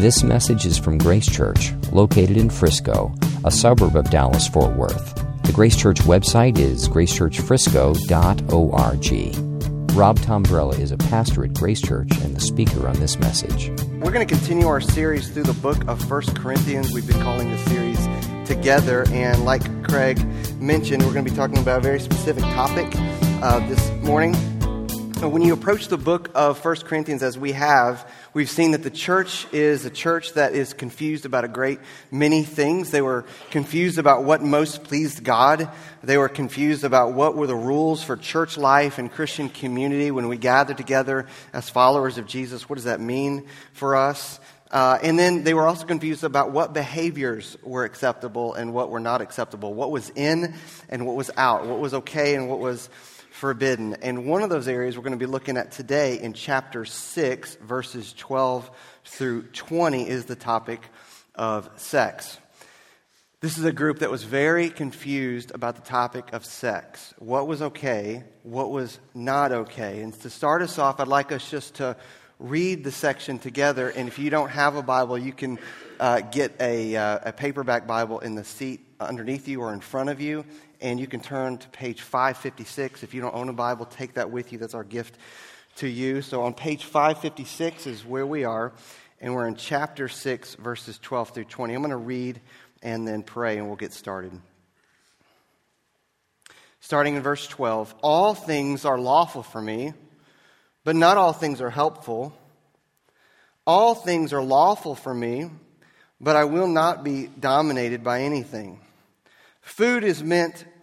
This message is from Grace Church, located in Frisco, a suburb of Dallas Fort Worth. The Grace Church website is gracechurchfrisco.org. Rob Tombrella is a pastor at Grace Church and the speaker on this message. We're going to continue our series through the book of First Corinthians. We've been calling this series Together, and like Craig mentioned, we're going to be talking about a very specific topic uh, this morning. When you approach the book of First Corinthians, as we have, we've seen that the church is a church that is confused about a great many things. They were confused about what most pleased God. They were confused about what were the rules for church life and Christian community when we gather together as followers of Jesus. What does that mean for us? Uh, and then they were also confused about what behaviors were acceptable and what were not acceptable, what was in and what was out, what was okay and what was forbidden. And one of those areas we're going to be looking at today in chapter 6, verses 12 through 20, is the topic of sex. This is a group that was very confused about the topic of sex. What was okay, what was not okay. And to start us off, I'd like us just to read the section together. And if you don't have a Bible, you can uh, get a, uh, a paperback Bible in the seat underneath you or in front of you and you can turn to page 556. If you don't own a Bible, take that with you. That's our gift to you. So on page 556 is where we are, and we're in chapter 6, verses 12 through 20. I'm going to read and then pray, and we'll get started. Starting in verse 12 All things are lawful for me, but not all things are helpful. All things are lawful for me, but I will not be dominated by anything. Food is meant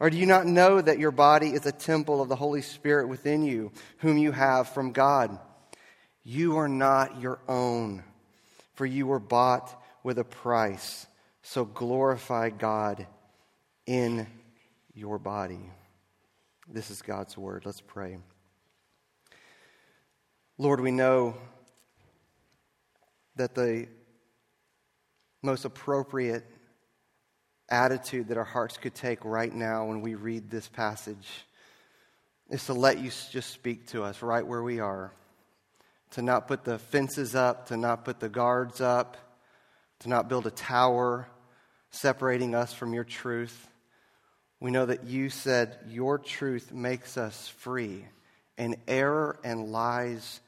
Or do you not know that your body is a temple of the Holy Spirit within you, whom you have from God? You are not your own, for you were bought with a price. So glorify God in your body. This is God's word. Let's pray. Lord, we know that the most appropriate attitude that our hearts could take right now when we read this passage is to let you just speak to us right where we are. To not put the fences up, to not put the guards up, to not build a tower separating us from your truth. We know that you said your truth makes us free, and error and lies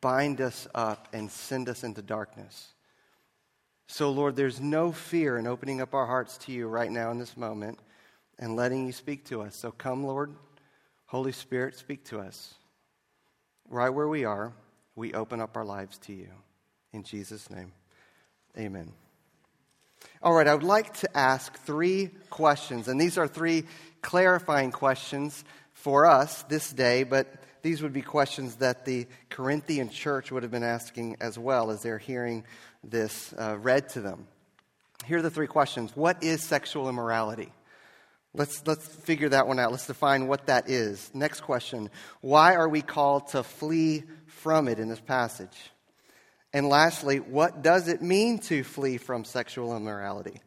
bind us up and send us into darkness. So, Lord, there's no fear in opening up our hearts to you right now in this moment and letting you speak to us. So, come, Lord. Holy Spirit, speak to us. Right where we are, we open up our lives to you. In Jesus' name, amen. All right, I would like to ask three questions, and these are three clarifying questions for us this day, but these would be questions that the Corinthian church would have been asking as well as they're hearing this uh, read to them. Here are the three questions What is sexual immorality? Let's, let's figure that one out. Let's define what that is. Next question Why are we called to flee from it in this passage? And lastly, what does it mean to flee from sexual immorality?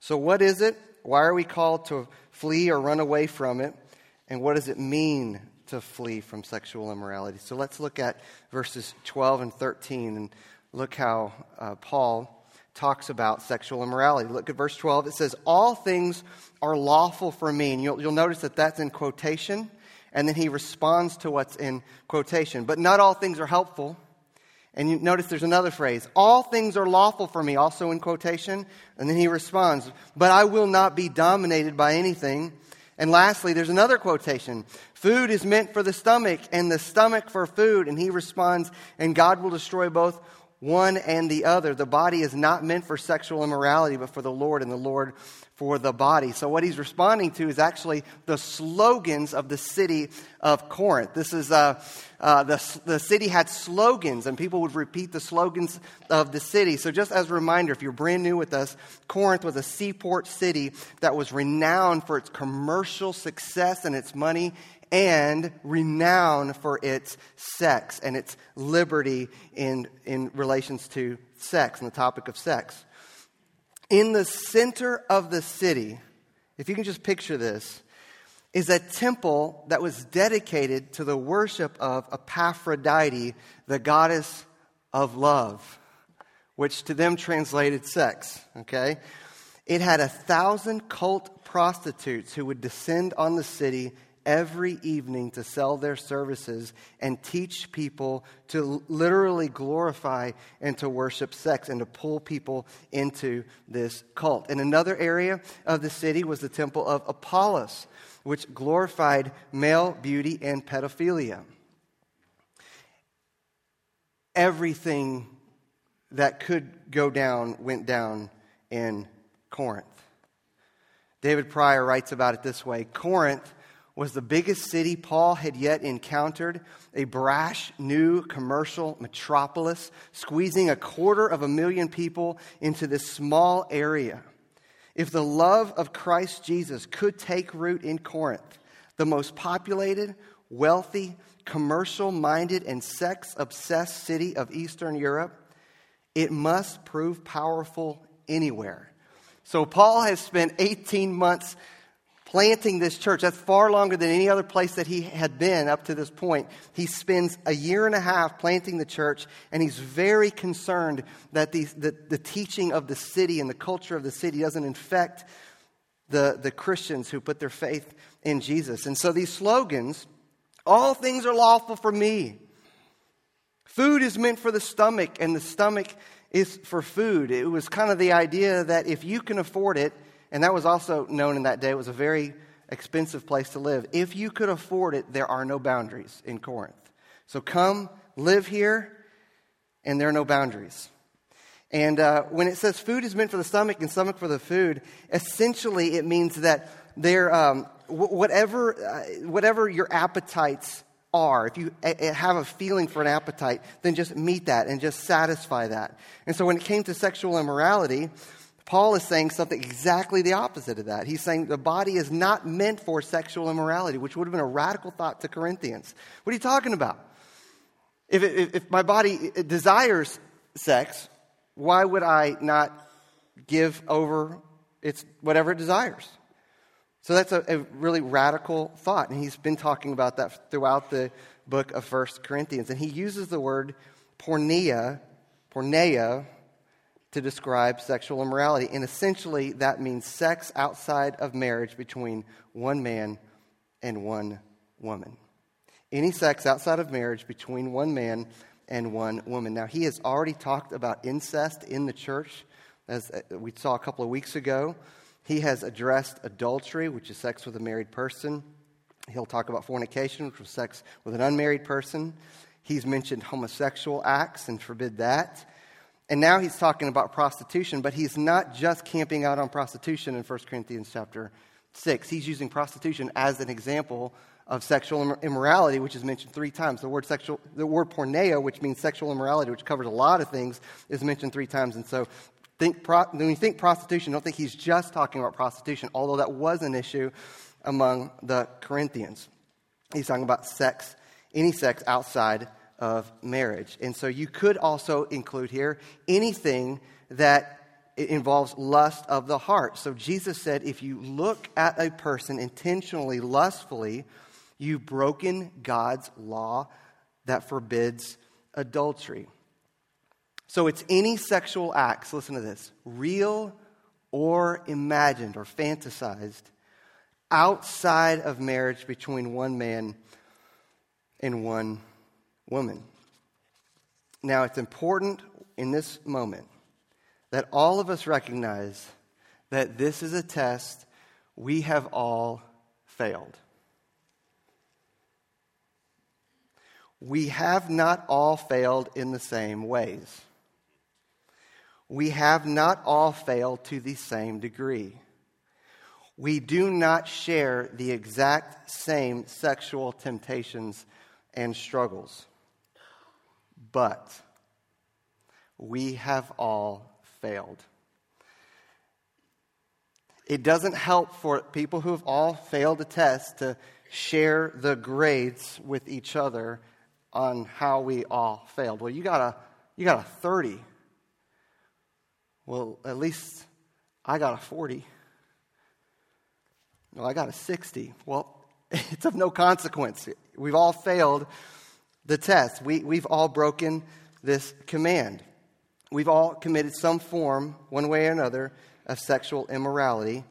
So, what is it? Why are we called to flee or run away from it? And what does it mean to flee from sexual immorality? So, let's look at verses 12 and 13. And look how uh, Paul talks about sexual immorality. Look at verse 12. It says, All things are lawful for me. And you'll, you'll notice that that's in quotation. And then he responds to what's in quotation. But not all things are helpful. And you notice there's another phrase, all things are lawful for me, also in quotation. And then he responds, but I will not be dominated by anything. And lastly, there's another quotation, food is meant for the stomach and the stomach for food. And he responds, and God will destroy both one and the other. The body is not meant for sexual immorality, but for the Lord, and the Lord for the body. So, what he's responding to is actually the slogans of the city of Corinth. This is uh, uh, the, the city had slogans, and people would repeat the slogans of the city. So, just as a reminder, if you're brand new with us, Corinth was a seaport city that was renowned for its commercial success and its money and renown for its sex and its liberty in, in relations to sex and the topic of sex. In the center of the city, if you can just picture this, is a temple that was dedicated to the worship of Aphrodite, the goddess of love, which to them translated sex. Okay? It had a thousand cult prostitutes who would descend on the city every evening to sell their services and teach people to literally glorify and to worship sex and to pull people into this cult. In another area of the city was the temple of Apollos, which glorified male beauty and pedophilia. Everything that could go down went down in Corinth. David Prior writes about it this way Corinth was the biggest city Paul had yet encountered, a brash new commercial metropolis, squeezing a quarter of a million people into this small area. If the love of Christ Jesus could take root in Corinth, the most populated, wealthy, commercial minded, and sex obsessed city of Eastern Europe, it must prove powerful anywhere. So, Paul has spent 18 months planting this church. That's far longer than any other place that he had been up to this point. He spends a year and a half planting the church, and he's very concerned that the, the, the teaching of the city and the culture of the city doesn't infect the, the Christians who put their faith in Jesus. And so these slogans all things are lawful for me. Food is meant for the stomach, and the stomach is for food. It was kind of the idea that if you can afford it, and that was also known in that day. It was a very expensive place to live. If you could afford it, there are no boundaries in Corinth. So come, live here, and there are no boundaries. And uh, when it says food is meant for the stomach and stomach for the food, essentially it means that there, um, whatever, uh, whatever your appetites are, if you have a feeling for an appetite, then just meet that and just satisfy that. And so when it came to sexual immorality, Paul is saying something exactly the opposite of that. He's saying the body is not meant for sexual immorality, which would have been a radical thought to Corinthians. What are you talking about? If, if my body desires sex, why would I not give over its whatever it desires? So that's a, a really radical thought. And he's been talking about that throughout the book of First Corinthians. And he uses the word porneia, porneia, to describe sexual immorality. And essentially, that means sex outside of marriage between one man and one woman. Any sex outside of marriage between one man and one woman. Now, he has already talked about incest in the church, as uh, we saw a couple of weeks ago. He has addressed adultery, which is sex with a married person. He'll talk about fornication, which was sex with an unmarried person. He's mentioned homosexual acts and forbid that. And now he's talking about prostitution, but he's not just camping out on prostitution in 1 Corinthians chapter 6. He's using prostitution as an example of sexual immorality, which is mentioned three times. The word sexual, the word porneia, which means sexual immorality, which covers a lot of things, is mentioned three times. And so think pro, when you think prostitution, don't think he's just talking about prostitution, although that was an issue among the Corinthians. He's talking about sex, any sex outside of marriage. And so you could also include here anything that involves lust of the heart. So Jesus said if you look at a person intentionally, lustfully, you've broken God's law that forbids adultery. So it's any sexual acts, listen to this, real or imagined or fantasized outside of marriage between one man and one woman. Now, it's important in this moment that all of us recognize that this is a test we have all failed. We have not all failed in the same ways. We have not all failed to the same degree. We do not share the exact same sexual temptations and struggles. But we have all failed. It doesn't help for people who have all failed a test to share the grades with each other on how we all failed. Well, you got a you got a 30. Well, at least I got a 40. Well, I got a 60. Well, it's of no consequence. We've all failed the test. We, we've all broken this command. We've all committed some form, one way or another, of sexual immorality,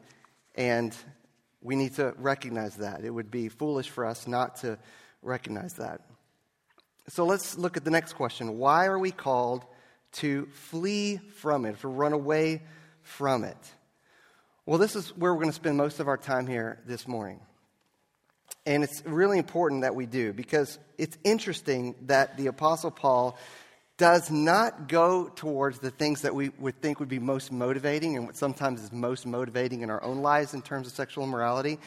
and we need to recognize that. It would be foolish for us not to recognize that. So let's look at the next question. Why are we called to flee from it, to run away from it? Well, this is where we're going to spend most of our time here this morning. And it's really important that we do because it's interesting that the Apostle Paul does not go towards the things that we would think would be most motivating and what sometimes is most motivating in our own lives in terms of sexual immorality.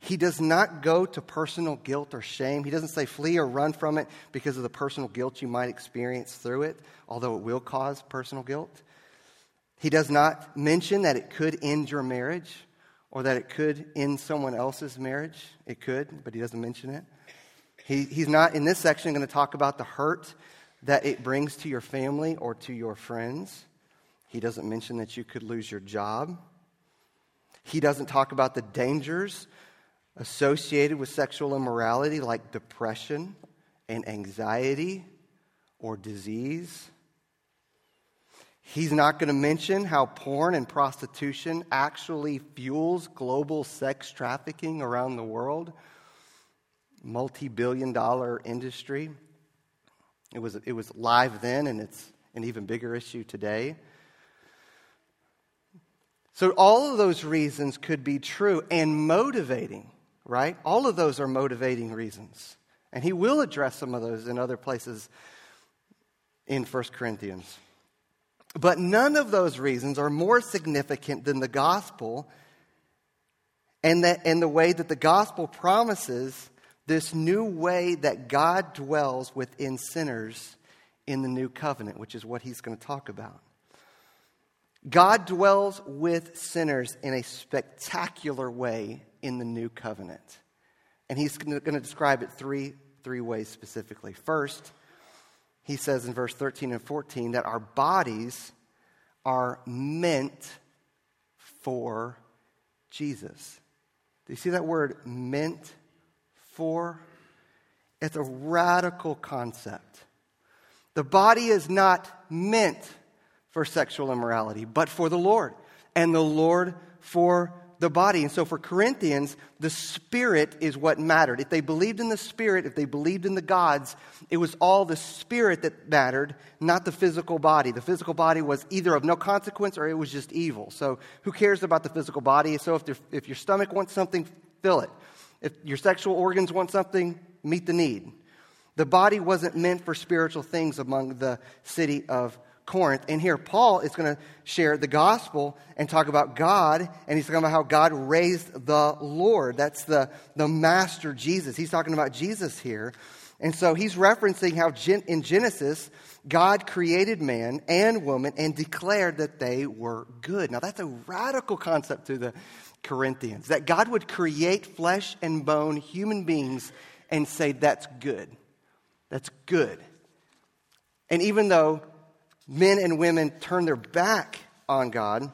He does not go to personal guilt or shame. He doesn't say flee or run from it because of the personal guilt you might experience through it, although it will cause personal guilt. He does not mention that it could end your marriage or that it could end someone else's marriage. It could, but he doesn't mention it. He, he's not, in this section, going to talk about the hurt that it brings to your family or to your friends. He doesn't mention that you could lose your job. He doesn't talk about the dangers associated with sexual immorality, like depression and anxiety or disease. He's not going to mention how porn and prostitution actually fuels global sex trafficking around the world, multi billion dollar industry. It was, it was live then, and it's an even bigger issue today. So, all of those reasons could be true and motivating, right? All of those are motivating reasons. And he will address some of those in other places in 1 Corinthians. But none of those reasons are more significant than the gospel and, and the way that the gospel promises this new way that God dwells within sinners in the new covenant, which is what he's going to talk about. God dwells with sinners in a spectacular way in the new covenant. And he's going to describe it three, three ways specifically. First, he says in verse 13 and 14 that our bodies are meant for Jesus. Do you see that word meant for? It's a radical concept. The body is not meant for sexual immorality, but for the Lord, and the Lord for the body. And so for Corinthians, the Spirit is what mattered. If they believed in the Spirit, if they believed in the gods, it was all the Spirit that mattered, not the physical body. The physical body was either of no consequence or it was just evil. So who cares about the physical body? So if, if your stomach wants something, fill it. If your sexual organs want something, meet the need. The body wasn't meant for spiritual things among the city of Corinth. And here, Paul is going to share the gospel and talk about God, and he's talking about how God raised the Lord. That's the, the master Jesus. He's talking about Jesus here. And so he's referencing how in Genesis, God created man and woman and declared that they were good. Now, that's a radical concept to the Corinthians that God would create flesh and bone human beings and say, that's good. That's good. And even though men and women turned their back on God,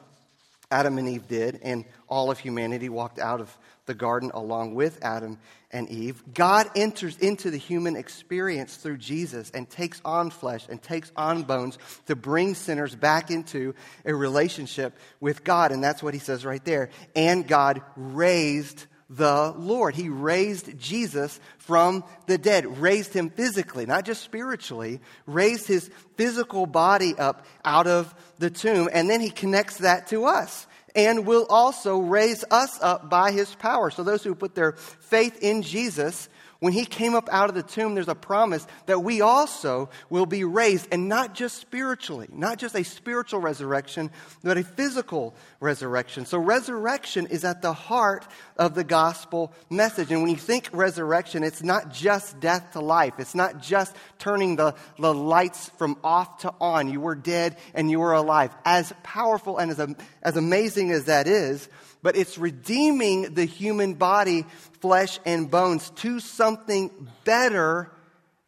Adam and Eve did, and all of humanity walked out of the garden along with Adam and Eve. God enters into the human experience through Jesus and takes on flesh and takes on bones to bring sinners back into a relationship with God. And that's what he says right there. And God raised the Lord. He raised Jesus from the dead, raised him physically, not just spiritually, raised his physical body up out of the tomb, and then he connects that to us and will also raise us up by his power. So those who put their faith in Jesus when he came up out of the tomb, there's a promise that we also will be raised, and not just spiritually, not just a spiritual resurrection, but a physical resurrection. So, resurrection is at the heart of the gospel message. And when you think resurrection, it's not just death to life, it's not just turning the, the lights from off to on. You were dead and you were alive. As powerful and as, as amazing as that is, but it's redeeming the human body, flesh and bones, to something better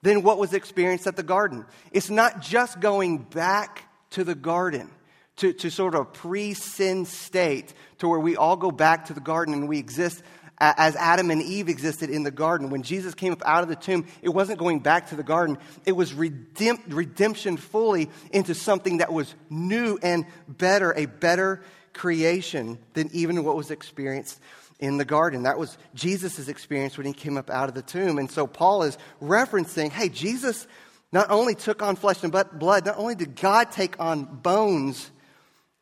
than what was experienced at the garden. It's not just going back to the garden, to, to sort of pre sin state, to where we all go back to the garden and we exist as Adam and Eve existed in the garden. When Jesus came up out of the tomb, it wasn't going back to the garden, it was redemption fully into something that was new and better, a better creation than even what was experienced in the garden. That was Jesus' experience when he came up out of the tomb. And so Paul is referencing hey, Jesus not only took on flesh and blood, not only did God take on bones,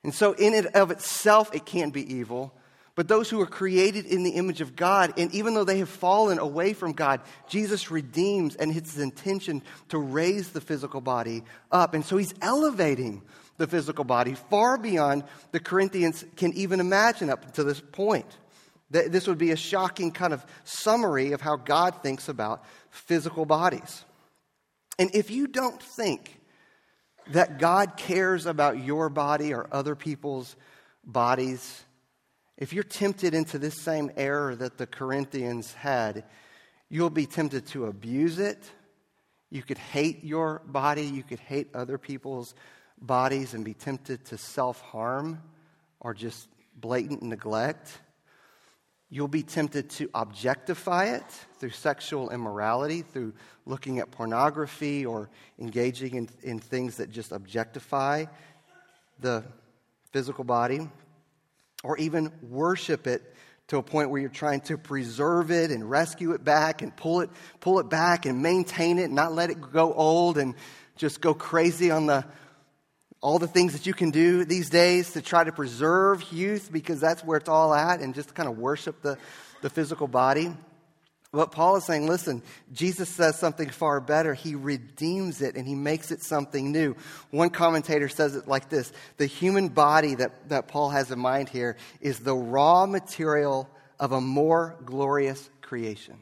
and so in and of itself it can't be evil. But those who are created in the image of God, and even though they have fallen away from God, Jesus redeems and it's his intention to raise the physical body up. And so he's elevating the physical body far beyond the Corinthians can even imagine up to this point. This would be a shocking kind of summary of how God thinks about physical bodies. And if you don't think that God cares about your body or other people's bodies, if you're tempted into this same error that the Corinthians had, you'll be tempted to abuse it. You could hate your body. You could hate other people's bodies and be tempted to self harm or just blatant neglect. You'll be tempted to objectify it through sexual immorality, through looking at pornography or engaging in, in things that just objectify the physical body, or even worship it to a point where you're trying to preserve it and rescue it back and pull it, pull it back and maintain it, and not let it go old and just go crazy on the all the things that you can do these days to try to preserve youth because that's where it's all at and just kind of worship the, the physical body. But Paul is saying, listen, Jesus says something far better. He redeems it and he makes it something new. One commentator says it like this The human body that, that Paul has in mind here is the raw material of a more glorious creation.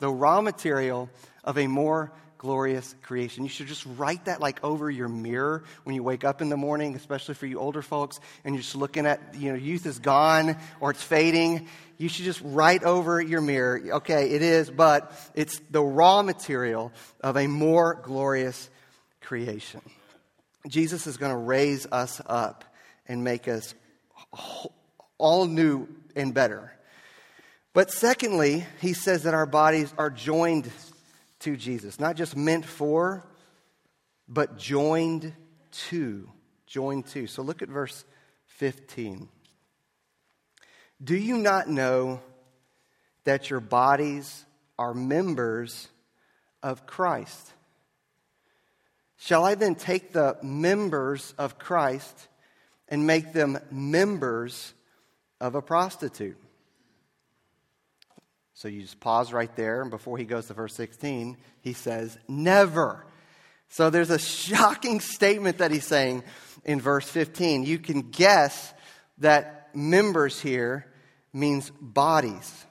The raw material of a more glorious creation. You should just write that like over your mirror when you wake up in the morning, especially for you older folks, and you're just looking at, you know, youth is gone or it's fading. You should just write over your mirror, okay, it is, but it's the raw material of a more glorious creation. Jesus is going to raise us up and make us all new and better. But secondly, he says that our bodies are joined to Jesus. Not just meant for, but joined to. Joined to. So look at verse 15. Do you not know that your bodies are members of Christ? Shall I then take the members of Christ and make them members of a prostitute? So you just pause right there, and before he goes to verse 16, he says, Never. So there's a shocking statement that he's saying in verse 15. You can guess that members here means bodies,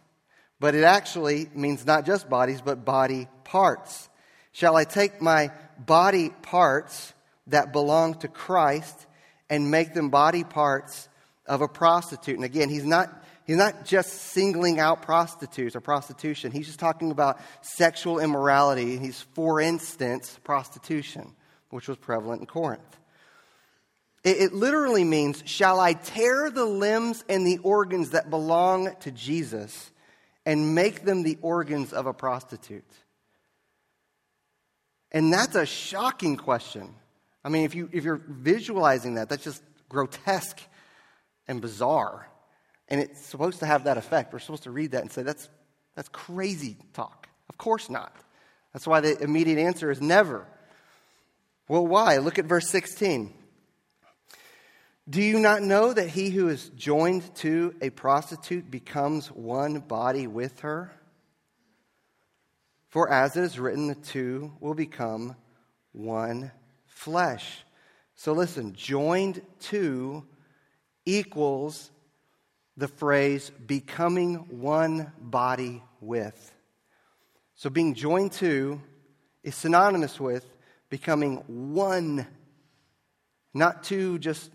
but it actually means not just bodies, but body parts. Shall I take my body parts that belong to Christ and make them body parts of a prostitute? And again, he's not He's not just singling out prostitutes or prostitution. He's just talking about sexual immorality. He's, for instance, prostitution, which was prevalent in Corinth. It, it literally means, shall I tear the limbs and the organs that belong to Jesus and make them the organs of a prostitute? And that's a shocking question. I mean, if, you, if you're visualizing that, that's just grotesque and bizarre. And it's supposed to have that effect. We're supposed to read that and say, that's, that's crazy talk. Of course not. That's why the immediate answer is never. Well, why? Look at verse 16. Do you not know that he who is joined to a prostitute becomes one body with her? For as it is written, the two will become one flesh. So listen, joined to equals the phrase becoming one body with. So being joined to is synonymous with becoming one, not two just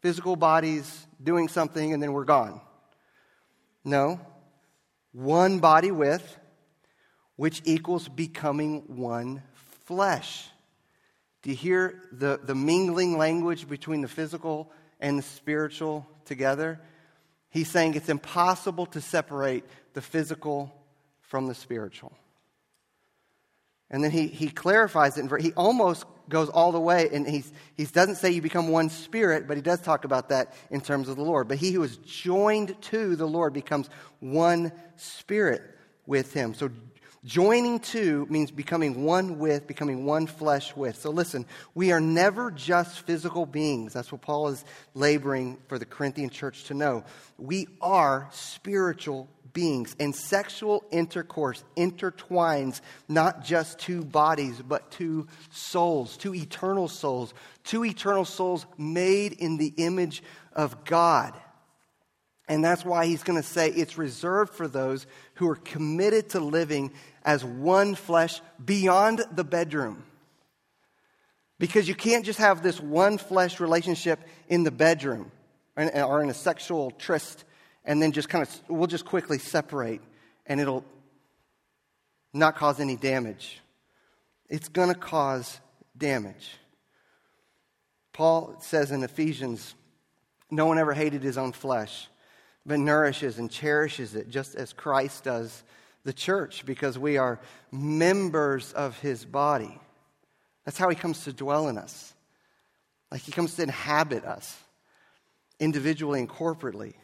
physical bodies doing something and then we're gone. No, one body with which equals becoming one flesh. Do you hear the, the mingling language between the physical and the spiritual together? He's saying it's impossible to separate the physical from the spiritual. And then he, he clarifies it. And he almost goes all the way, and he's, he doesn't say you become one spirit, but he does talk about that in terms of the Lord. But he who is joined to the Lord becomes one spirit with him. So Joining to means becoming one with, becoming one flesh with. So listen, we are never just physical beings. That's what Paul is laboring for the Corinthian church to know. We are spiritual beings, and sexual intercourse intertwines not just two bodies, but two souls, two eternal souls, two eternal souls made in the image of God. And that's why he's going to say it's reserved for those who are committed to living as one flesh beyond the bedroom. Because you can't just have this one flesh relationship in the bedroom or in a sexual tryst and then just kind of, we'll just quickly separate and it'll not cause any damage. It's going to cause damage. Paul says in Ephesians, no one ever hated his own flesh but nourishes and cherishes it just as Christ does the church because we are members of his body. That's how he comes to dwell in us. Like he comes to inhabit us individually and corporately.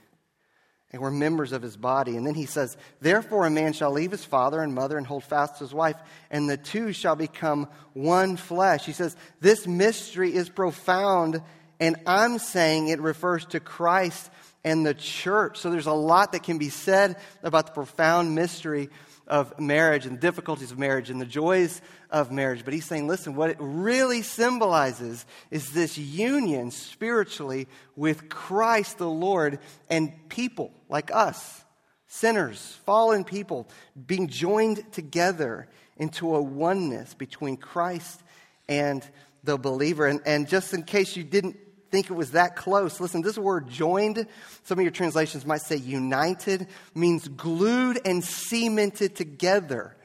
And we're members of his body. And then he says, Therefore, a man shall leave his father and mother and hold fast to his wife, and the two shall become one flesh. He says, This mystery is profound, and I'm saying it refers to Christ and the church. So there's a lot that can be said about the profound mystery of marriage and the difficulties of marriage and the joys of marriage. But he's saying, listen, what it really symbolizes is this union spiritually with Christ the Lord and people like us, sinners, fallen people, being joined together into a oneness between Christ and the believer. And, and just in case you didn't think it was that close. Listen, this word joined, some of your translations might say united, means glued and cemented together.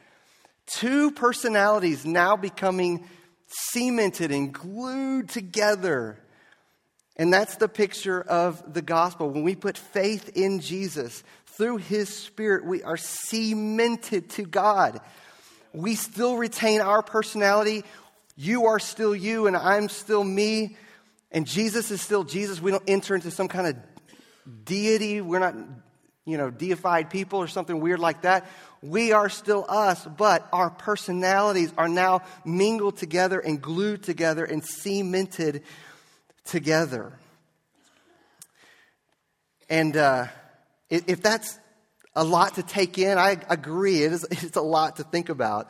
Two personalities now becoming cemented and glued together. And that's the picture of the gospel. When we put faith in Jesus, through his spirit, we are cemented to God. We still retain our personality. You are still you, and I'm still me and Jesus is still Jesus. We don't enter into some kind of deity. We're not, you know, deified people or something weird like that. We are still us, but our personalities are now mingled together and glued together and cemented together. And uh, if that's a lot to take in, I agree. It is, it's a lot to think about.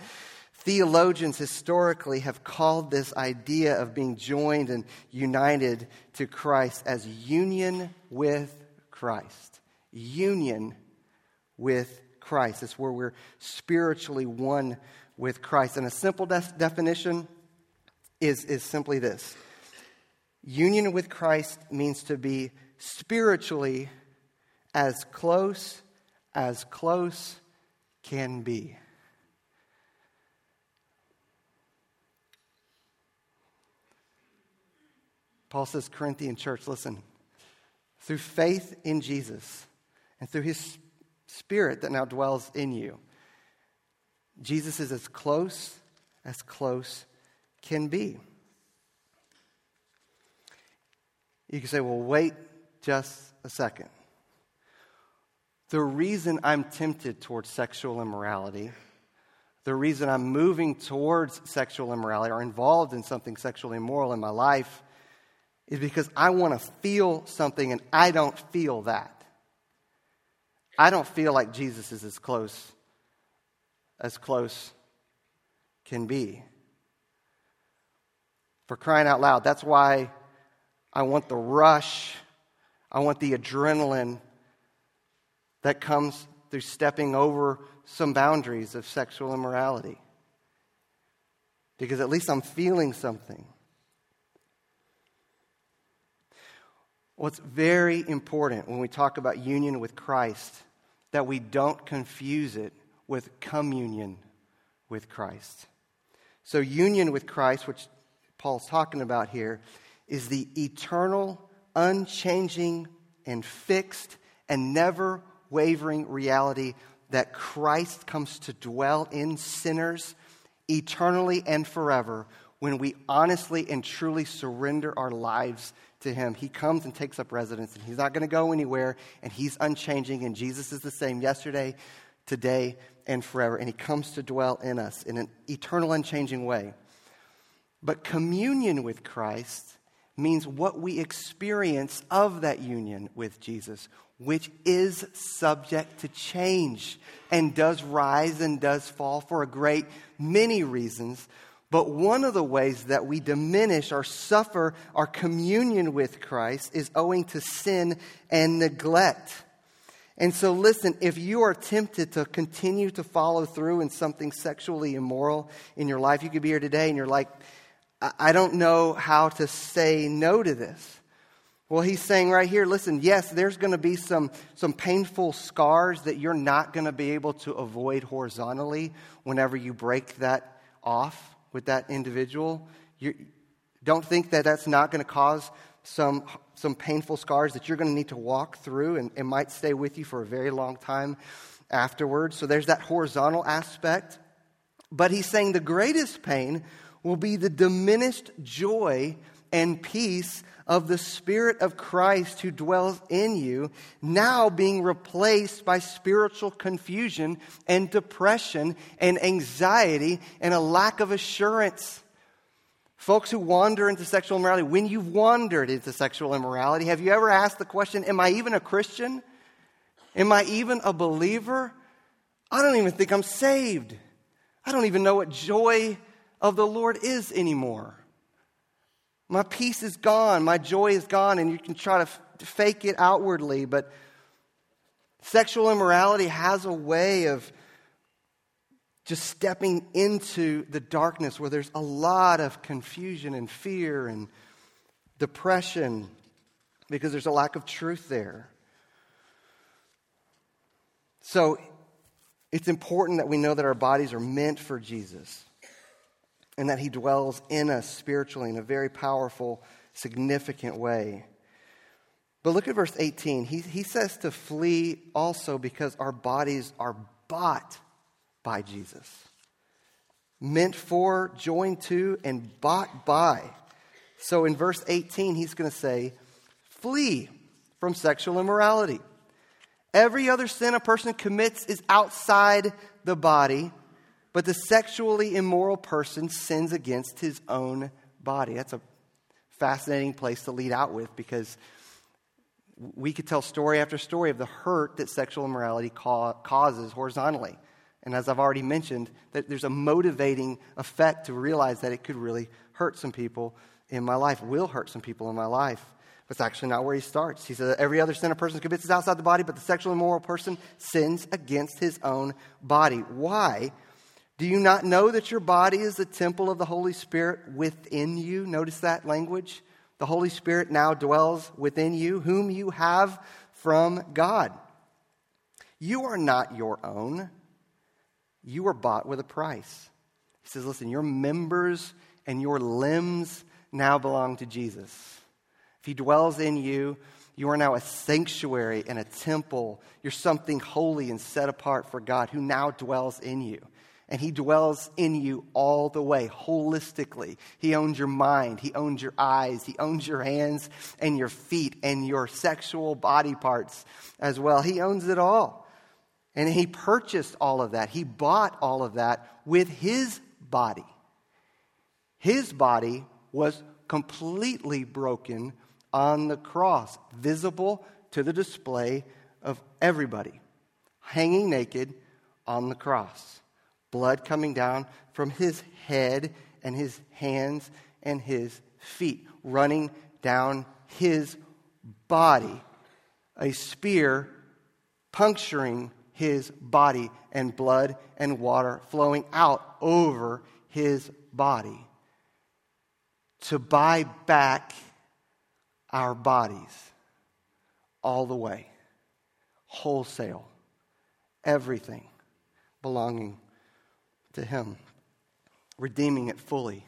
Theologians historically have called this idea of being joined and united to Christ as union with Christ. Union with Christ. It's where we're spiritually one with Christ. And a simple de- definition is, is simply this Union with Christ means to be spiritually as close as close can be. Paul says, Corinthian church, listen, through faith in Jesus and through his spirit that now dwells in you, Jesus is as close as close can be. You can say, well, wait just a second. the reason I'm tempted towards sexual immorality, the reason I'm moving towards sexual immorality or involved in something sexually immoral in my life is because I want to feel something and I don't feel that. I don't feel like Jesus is as close as close can be. For crying out loud, that's why I want the rush, I want the adrenaline that comes through stepping over some boundaries of sexual immorality. Because at least I'm feeling something. What's very important when we talk about union with Christ that we don't confuse it with communion with Christ. So, union with Christ, which Paul's talking about here, is the eternal, unchanging, and fixed and never wavering reality that Christ comes to dwell in sinners eternally and forever when we honestly and truly surrender our lives to Him. He comes and takes up residence, and He's not going to go anywhere, and He's unchanging, and Jesus is the same yesterday, today, and forever. And He comes to dwell in us in an eternal, unchanging way. But communion with Christ means what we experience of that union with Jesus, which is subject to change and does rise and does fall for a great many reasons. But one of the ways that we diminish or suffer our communion with Christ is owing to sin and neglect. And so, listen, if you are tempted to continue to follow through in something sexually immoral in your life, you could be here today and you're like, I don't know how to say no to this. Well, he's saying right here, listen, yes, there's going to be some, some painful scars that you're not going to be able to avoid horizontally whenever you break that off with that individual. You don't think that that's not going to cause some, some painful scars that you're going to need to walk through and it might stay with you for a very long time afterwards. So there's that horizontal aspect. But he's saying the greatest pain will be the diminished joy and peace of the Spirit of Christ who dwells in you, now being replaced by spiritual confusion and depression and anxiety and a lack of assurance. Folks who wander into sexual immorality, when you've wandered into sexual immorality, have you ever asked the question, Am I even a Christian? Am I even a believer? I don't even think I'm saved. I don't even know what joy of the Lord is anymore. My peace is gone. My joy is gone. And you can try to f- fake it outwardly, but sexual immorality has a way of just stepping into the darkness where there's a lot of confusion and fear and depression because there's a lack of truth there. So it's important that we know that our bodies are meant for Jesus and that He dwells in us spiritually in a very powerful, significant way. But look at verse 18. He, he says to flee also because our bodies are bought by Jesus, meant for, joined to, and bought by. So in verse 18, he's going to say, Flee from sexual immorality. Every other sin a person commits is outside the body, but the sexually immoral person sins against his own body. That's a fascinating place to lead out with because we could tell story after story of the hurt that sexual immorality ca- causes horizontally. And as I've already mentioned, that there's a motivating effect to realize that it could really hurt some people in my life, will hurt some people in my life. But it's actually not where he starts. He says, Every other sin a person commits is outside the body, but the sexually immoral person sins against his own body. Why? Do you not know that your body is the temple of the Holy Spirit within you? Notice that language. The Holy Spirit now dwells within you, whom you have from God. You are not your own. You were bought with a price. He says, Listen, your members and your limbs now belong to Jesus. If He dwells in you, you are now a sanctuary and a temple. You're something holy and set apart for God who now dwells in you. And He dwells in you all the way, holistically. He owns your mind, He owns your eyes, He owns your hands and your feet and your sexual body parts as well. He owns it all. And He purchased all of that, He bought all of that with His body. His body was completely broken on the cross, visible to the display of everybody, hanging naked on the cross. Blood coming down from his head and his hands and his feet, running down his body. A spear puncturing his body, and blood and water flowing out over his body to buy back our bodies all the way, wholesale, everything belonging to Him, redeeming it fully.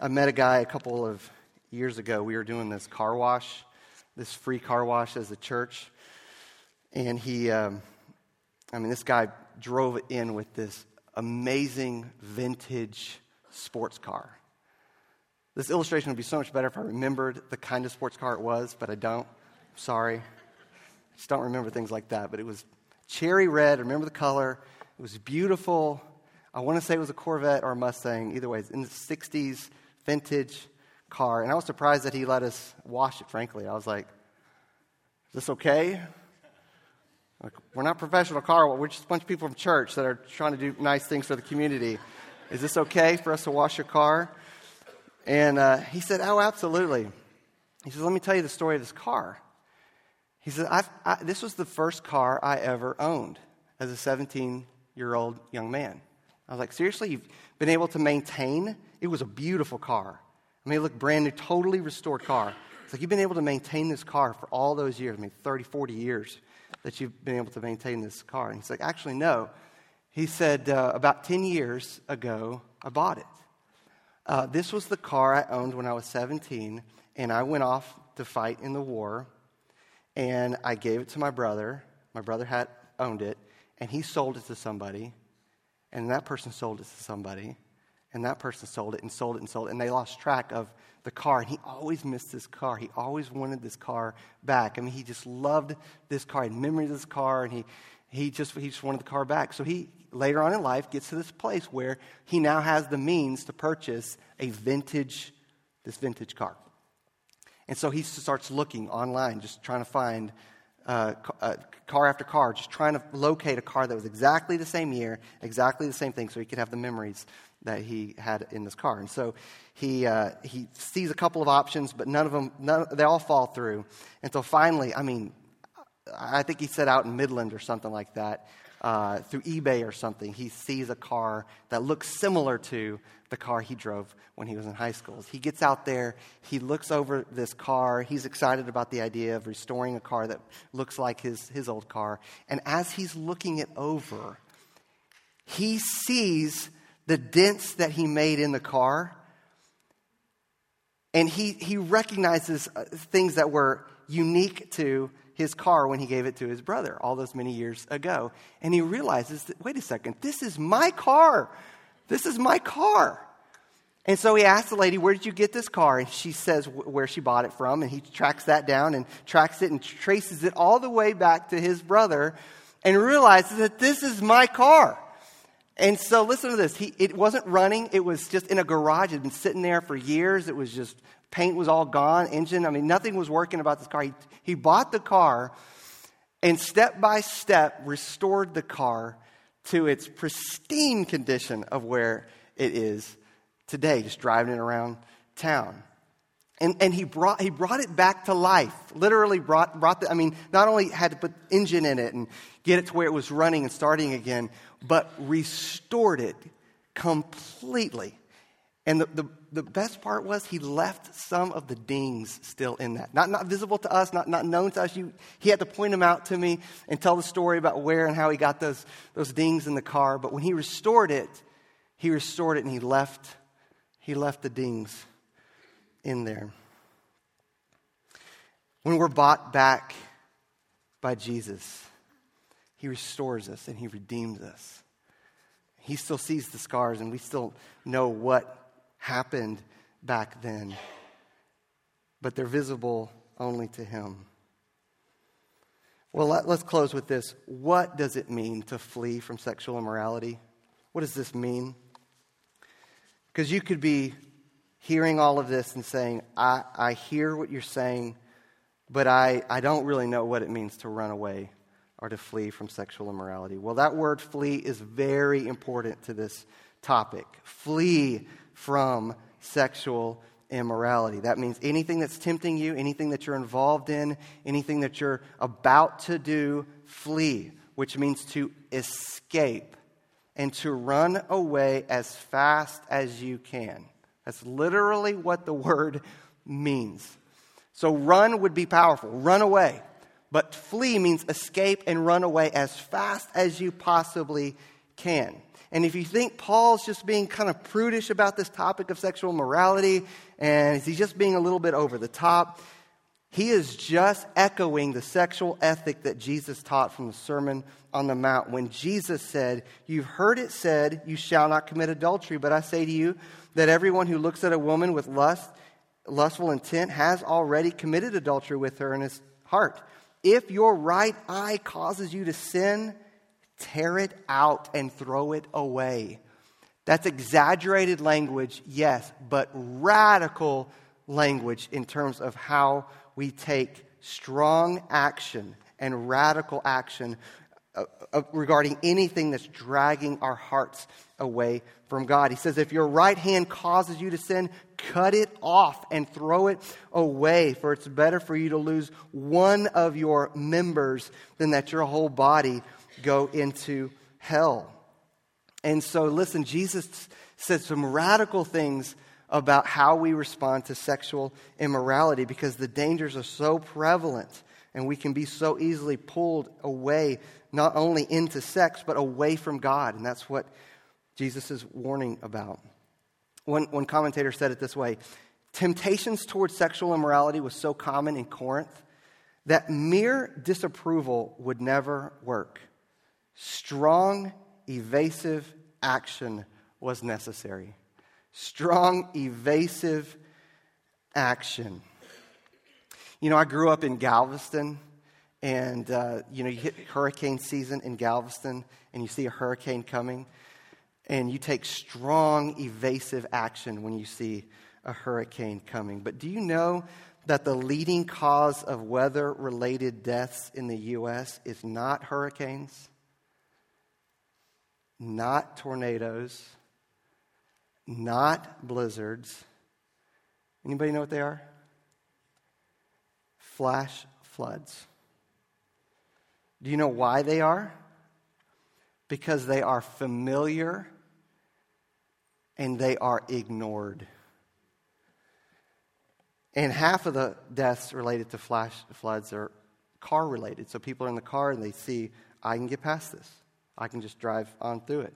I met a guy a couple of years ago. We were doing this car wash, this free car wash as a church. And he, um, I mean, this guy drove in with this amazing vintage sports car. This illustration would be so much better if I remembered the kind of sports car it was, but I don't. Sorry. I just don't remember things like that. But it was cherry red. Remember the color. It was beautiful. I want to say it was a Corvette or a Mustang. Either way, it's in the 60s vintage car. And I was surprised that he let us wash it, frankly. I was like, is this okay? Like, we're not professional car. We're just a bunch of people from church that are trying to do nice things for the community. Is this okay for us to wash your car? And uh, he said, Oh, absolutely. He says, Let me tell you the story of this car. He said, I, This was the first car I ever owned as a 17 year old young man. I was like, Seriously? You've been able to maintain? It was a beautiful car. I mean, it looked brand new, totally restored car. It's like you've been able to maintain this car for all those years, I mean, 30, 40 years that you've been able to maintain this car. And he's like, Actually, no. He said, uh, About 10 years ago, I bought it. Uh, this was the car I owned when I was 17, and I went off to fight in the war, and I gave it to my brother. My brother had owned it, and he sold it to somebody, and that person sold it to somebody, and that person sold it and sold it and sold it, and they lost track of the car. And he always missed this car. He always wanted this car back. I mean, he just loved this car. He had memories of this car, and he, he, just, he just wanted the car back. So he, later on in life, gets to this place where he now has the means to purchase a vintage, this vintage car. And so he starts looking online, just trying to find uh, uh, car after car, just trying to locate a car that was exactly the same year, exactly the same thing, so he could have the memories that he had in this car. And so he, uh, he sees a couple of options, but none of them, none, they all fall through. And so finally, I mean, I think he set out in Midland or something like that uh, through eBay or something, he sees a car that looks similar to the car he drove when he was in high school. He gets out there, he looks over this car, he's excited about the idea of restoring a car that looks like his, his old car. And as he's looking it over, he sees the dents that he made in the car. And he, he recognizes uh, things that were unique to his car when he gave it to his brother all those many years ago. And he realizes that, wait a second, this is my car. This is my car. And so he asks the lady, Where did you get this car? And she says where she bought it from. And he tracks that down and tracks it and traces it all the way back to his brother and realizes that this is my car. And so listen to this. He, it wasn't running, it was just in a garage. It had been sitting there for years. It was just paint was all gone, engine, I mean, nothing was working about this car. He, he bought the car and step by step restored the car to its pristine condition of where it is today, just driving it around town. And, and he, brought, he brought it back to life. Literally brought, brought the, I mean, not only had to put engine in it and get it to where it was running and starting again, but restored it completely. And the, the, the, best part was he left some of the dings still in that. Not, not visible to us, not, not known to us. You, he had to point them out to me and tell the story about where and how he got those, those dings in the car. But when he restored it, he restored it and he left, he left the dings in there. When we're bought back by Jesus, He restores us and He redeems us. He still sees the scars, and we still know what happened back then. But they're visible only to Him. Well, let, us close with this. What does it mean to flee from sexual immorality? What does this mean? Because you could be hearing all of this and saying, I, I hear what you're saying, but I, I don't really know what it means to run away or to flee from sexual immorality. Well, that word flee is very important to this topic. Flee from sexual immorality. That means anything that's tempting you, anything that you're involved in, anything that you're about to do, flee, which means to escape and to run away as fast as you can. That's literally what the word means. So, run would be powerful, run away. But flee means escape and run away as fast as you possibly can. And if you think Paul's just being kind of prudish about this topic of sexual morality and he's just being a little bit over the top, he is just echoing the sexual ethic that Jesus taught from the Sermon on the Mount when Jesus said, You've heard it said, you shall not commit adultery, but I say to you that everyone who looks at a woman with lust, lustful intent has already committed adultery with her in his heart. If your right eye causes you to sin, tear it out and throw it away. That's exaggerated language, yes, but radical language in terms of how we take strong action and radical action uh, uh, regarding anything that's dragging our hearts away from God. He says, if your right hand causes you to sin, cut it off and throw it away, for it's better for you to lose one of your members than that your whole body go into hell. And so, listen, Jesus said some radical things about how we respond to sexual immorality because the dangers are so prevalent and we can be so easily pulled away, not only into sex, but away from God. And that's what Jesus is warning about. One, one commentator said it this way Temptations towards sexual immorality was so common in Corinth that mere disapproval would never work. Strong, evasive action was necessary strong, evasive action. You know, I grew up in Galveston, and, uh, you know, you hit hurricane season in Galveston, and you see a hurricane coming, and you take strong, evasive action when you see a hurricane coming. But do you know that the leading cause of weather related deaths in the U.S. is not hurricanes, not tornadoes, not blizzards. Anybody know what they are? Flash floods. Do you know why they are? Because they are familiar and they are ignored. And half of the deaths related to flash floods are car related. So people are in the car and they see, I can get past this. I can just drive on through it.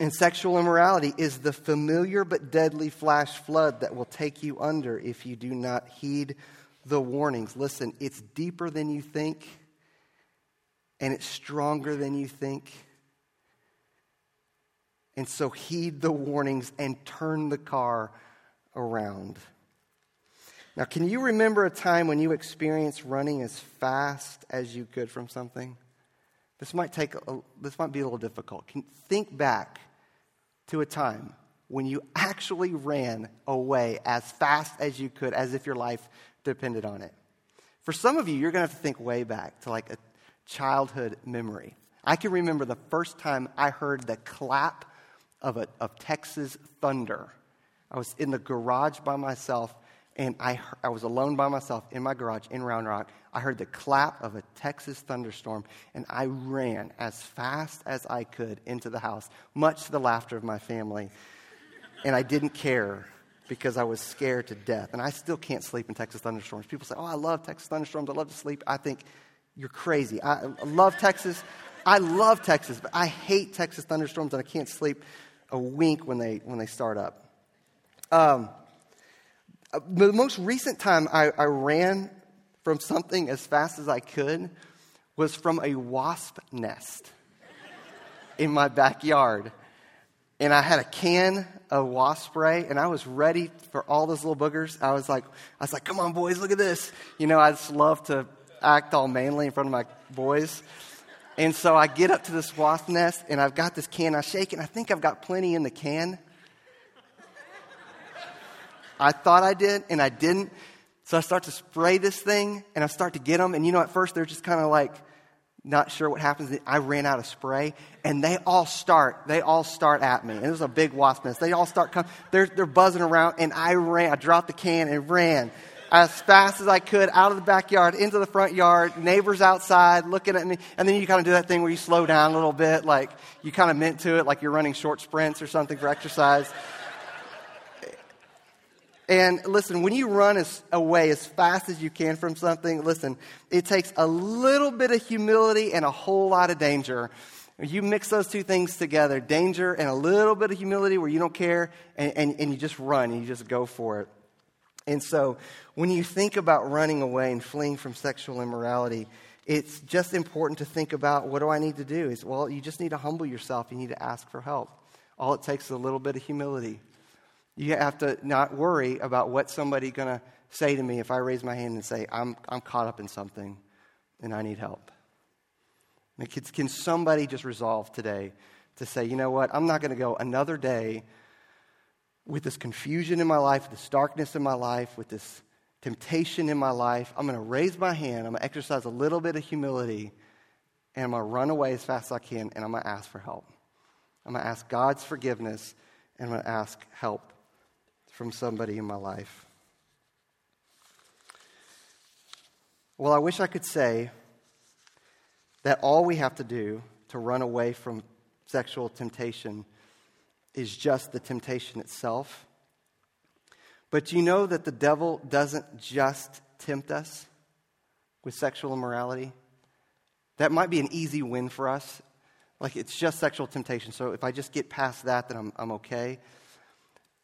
And sexual immorality is the familiar but deadly flash flood that will take you under if you do not heed the warnings. Listen, it's deeper than you think, and it's stronger than you think. And so heed the warnings and turn the car around. Now, can you remember a time when you experienced running as fast as you could from something? This might take a, this might be a little difficult. Can, think back to a time when you actually ran away as fast as you could, as if your life depended on it. For some of you, you're going to have to think way back to like a childhood memory. I can remember the first time I heard the clap of, a, of Texas thunder. I was in the garage by myself, and I, I was alone by myself in my garage in Round Rock. I heard the clap of a Texas thunderstorm, and I ran as fast as I could into the house, much to the laughter of my family. And I didn't care because I was scared to death. And I still can't sleep in Texas thunderstorms. People say, Oh, I love Texas thunderstorms. I love to sleep. I think you're crazy. I love Texas. I love Texas, but I hate Texas thunderstorms, and I can't sleep a wink when they, when they start up. Um, the most recent time I, I ran from something as fast as I could was from a wasp nest in my backyard. And I had a can of wasp spray and I was ready for all those little boogers. I was like, I was like, come on, boys, look at this. You know, I just love to act all manly in front of my boys. And so I get up to this wasp nest and I've got this can. I shake it. I think I've got plenty in the can. I thought I did and I didn't. So I start to spray this thing and I start to get them. And you know, at first they're just kind of like not sure what happens. I ran out of spray and they all start, they all start at me. And it was a big wasp nest. They all start coming, they're, they're buzzing around and I ran, I dropped the can and ran as fast as I could out of the backyard into the front yard, neighbors outside looking at me. And then you kind of do that thing where you slow down a little bit, like you kind of meant to it, like you're running short sprints or something for exercise. And listen, when you run as, away as fast as you can from something, listen, it takes a little bit of humility and a whole lot of danger. You mix those two things together danger and a little bit of humility where you don't care and, and, and you just run and you just go for it. And so, when you think about running away and fleeing from sexual immorality, it's just important to think about what do I need to do? Is well, you just need to humble yourself. You need to ask for help. All it takes is a little bit of humility. You have to not worry about what somebody's going to say to me if I raise my hand and say, I'm, I'm caught up in something and I need help. Can somebody just resolve today to say, you know what, I'm not going to go another day with this confusion in my life, this darkness in my life, with this temptation in my life, I'm going to raise my hand, I'm going to exercise a little bit of humility, and I'm going to run away as fast as I can, and I'm going to ask for help. I'm going to ask God's forgiveness, and I'm going to ask help from somebody in my life. Well, I wish I could say that all we have to do to run away from sexual temptation is just the temptation itself. But you know that the devil doesn't just tempt us with sexual immorality? That might be an easy win for us. Like it's just sexual temptation. So if I just get past that, then I'm, I'm okay.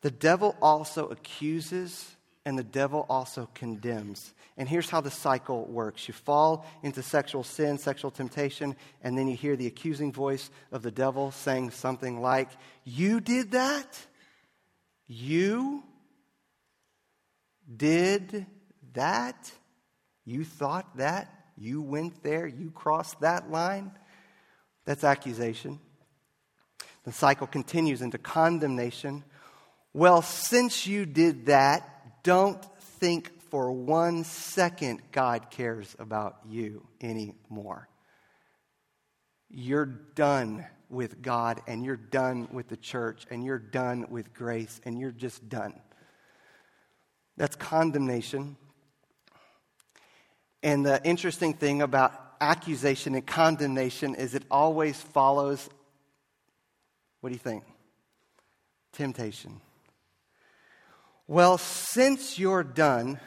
The devil also accuses and the devil also condemns. And here's how the cycle works you fall into sexual sin, sexual temptation, and then you hear the accusing voice of the devil saying something like, You did that? You did that? You thought that? You went there? You crossed that line? That's accusation. The cycle continues into condemnation. Well, since you did that, don't think for one second God cares about you anymore. You're done with God and you're done with the church and you're done with grace and you're just done. That's condemnation. And the interesting thing about accusation and condemnation is it always follows what do you think? Temptation. Well, since you're done,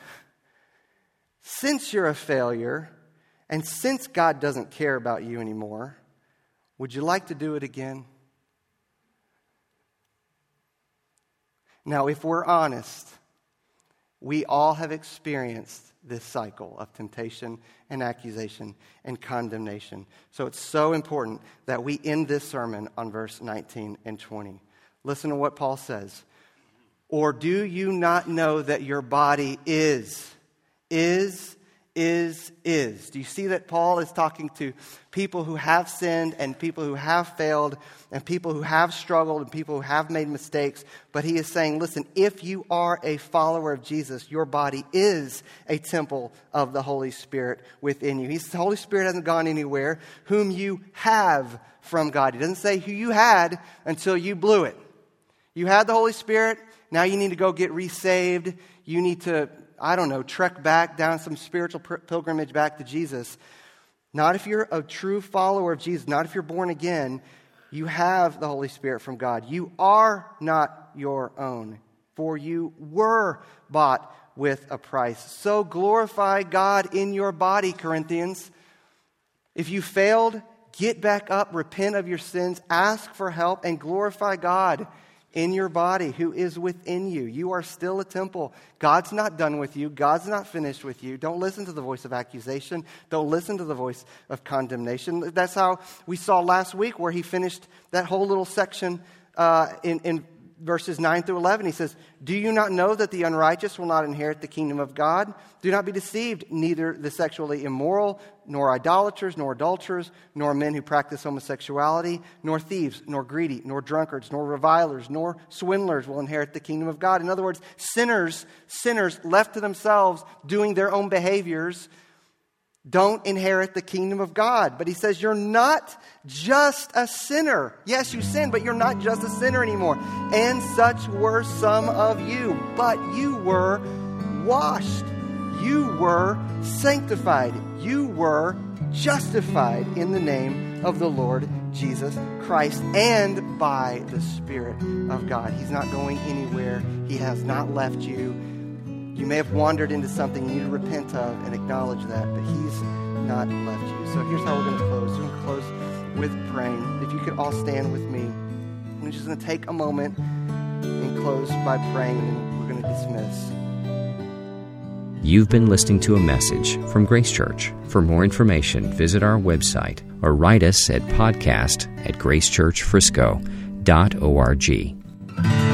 since you're a failure, and since God doesn't care about you anymore, would you like to do it again? Now, if we're honest, we all have experienced this cycle of temptation and accusation and condemnation. So it's so important that we end this sermon on verse 19 and 20. Listen to what Paul says. Or do you not know that your body is, is, is, is? Do you see that Paul is talking to people who have sinned and people who have failed and people who have struggled and people who have made mistakes? But he is saying, listen, if you are a follower of Jesus, your body is a temple of the Holy Spirit within you. He's, the Holy Spirit hasn't gone anywhere, whom you have from God. He doesn't say who you had until you blew it. You had the Holy Spirit, now you need to go get resaved. You need to, I don't know, trek back down some spiritual pilgrimage back to Jesus. Not if you're a true follower of Jesus, not if you're born again. You have the Holy Spirit from God. You are not your own, for you were bought with a price. So glorify God in your body, Corinthians. If you failed, get back up, repent of your sins, ask for help, and glorify God in your body who is within you. You are still a temple. God's not done with you. God's not finished with you. Don't listen to the voice of accusation. Don't listen to the voice of condemnation. That's how we saw last week where he finished that whole little section uh, in, in verses 9 through 11, he says, Do you not know that the unrighteous will not inherit the kingdom of God? Do not be deceived, neither the sexually immoral, nor idolaters, nor adulterers, nor men who practice homosexuality, nor thieves, nor greedy, nor drunkards, nor revilers, nor swindlers will inherit the kingdom of God. In other words, sinners, sinners left to themselves, doing their own behaviors, don't inherit the kingdom of God. But he says, You're not just a sinner. Yes, you sin, but you're not just a sinner anymore. And such were some of you. But you were washed, you were sanctified, you were justified in the name of the Lord Jesus Christ and by the Spirit of God. He's not going anywhere, He has not left you. You may have wandered into something you need to repent of and acknowledge that, but He's not left you. So here's how we're going to close. We're going to close with praying. If you could all stand with me, I'm just going to take a moment and close by praying, and we're going to dismiss. You've been listening to a message from Grace Church. For more information, visit our website or write us at podcast at gracechurchfrisco.org.